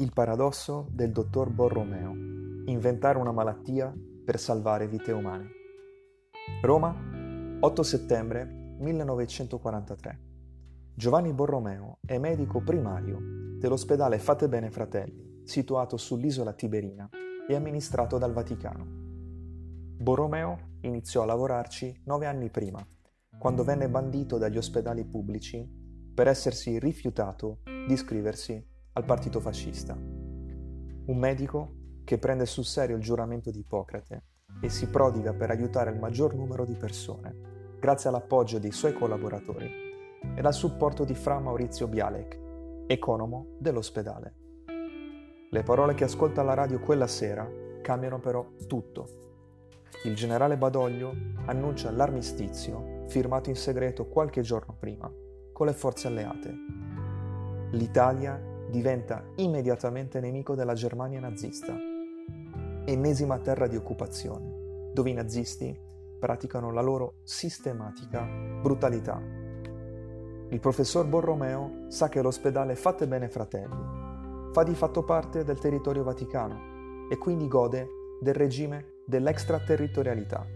Il paradosso del dottor Borromeo. Inventare una malattia per salvare vite umane. Roma, 8 settembre 1943. Giovanni Borromeo è medico primario dell'ospedale Fate Bene Fratelli, situato sull'isola Tiberina e amministrato dal Vaticano. Borromeo iniziò a lavorarci nove anni prima, quando venne bandito dagli ospedali pubblici per essersi rifiutato di iscriversi al partito fascista. Un medico che prende sul serio il giuramento di Ippocrate e si prodiga per aiutare il maggior numero di persone, grazie all'appoggio dei suoi collaboratori e al supporto di Fra Maurizio Bialek, economo dell'ospedale. Le parole che ascolta alla radio quella sera cambiano però tutto. Il generale Badoglio annuncia l'armistizio firmato in segreto qualche giorno prima con le forze alleate. L'Italia diventa immediatamente nemico della Germania nazista, ennesima terra di occupazione, dove i nazisti praticano la loro sistematica brutalità. Il professor Borromeo sa che l'ospedale Fate Bene Fratelli fa di fatto parte del territorio vaticano e quindi gode del regime dell'extraterritorialità.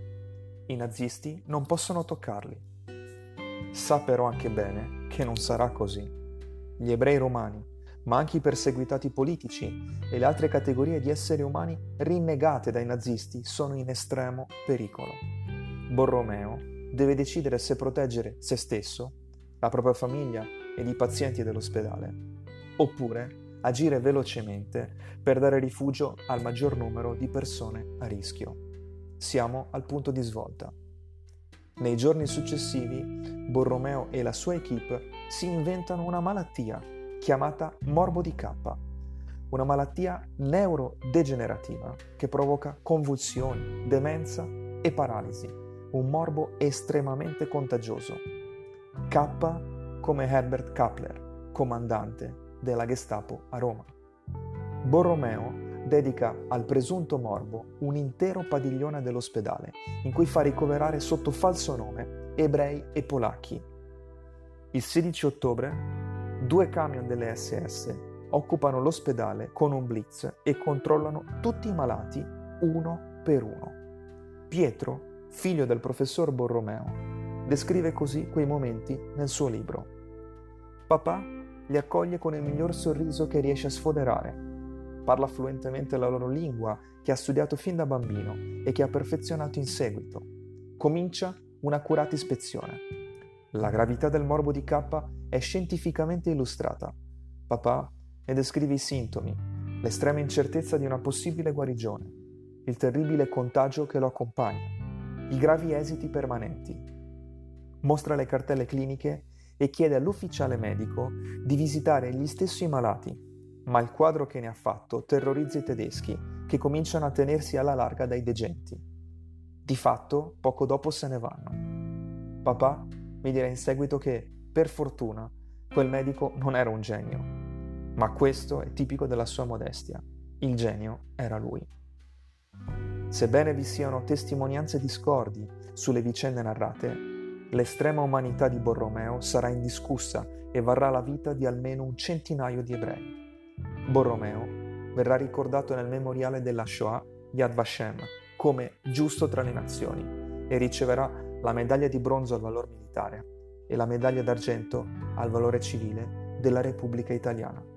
I nazisti non possono toccarli. Sa però anche bene che non sarà così. Gli ebrei romani, ma anche i perseguitati politici e le altre categorie di esseri umani rinnegate dai nazisti sono in estremo pericolo. Borromeo deve decidere se proteggere se stesso, la propria famiglia ed i pazienti dell'ospedale, oppure agire velocemente per dare rifugio al maggior numero di persone a rischio. Siamo al punto di svolta. Nei giorni successivi, Borromeo e la sua equipe si inventano una malattia chiamata morbo di K, una malattia neurodegenerativa che provoca convulsioni, demenza e paralisi, un morbo estremamente contagioso. K come Herbert Kappler, comandante della Gestapo a Roma. Borromeo dedica al presunto morbo un intero padiglione dell'ospedale in cui fa ricoverare sotto falso nome ebrei e polacchi. Il 16 ottobre due camion delle SS occupano l'ospedale con un blitz e controllano tutti i malati uno per uno. Pietro, figlio del professor Borromeo, descrive così quei momenti nel suo libro. Papà li accoglie con il miglior sorriso che riesce a sfoderare. Parla fluentemente la loro lingua che ha studiato fin da bambino e che ha perfezionato in seguito. Comincia un'accurata ispezione. La gravità del morbo di K è scientificamente illustrata. Papà ne descrive i sintomi, l'estrema incertezza di una possibile guarigione, il terribile contagio che lo accompagna, i gravi esiti permanenti. Mostra le cartelle cliniche e chiede all'ufficiale medico di visitare gli stessi malati, ma il quadro che ne ha fatto terrorizza i tedeschi, che cominciano a tenersi alla larga dai degenti. Di fatto, poco dopo se ne vanno. Papà mi dirà in seguito che, per fortuna, quel medico non era un genio, ma questo è tipico della sua modestia. Il genio era lui. Sebbene vi siano testimonianze discordi sulle vicende narrate, l'estrema umanità di Borromeo sarà indiscussa e varrà la vita di almeno un centinaio di ebrei. Borromeo verrà ricordato nel memoriale della Shoah Yad Vashem come giusto tra le nazioni e riceverà la medaglia di bronzo al valore militare e la medaglia d'argento al valore civile della Repubblica Italiana.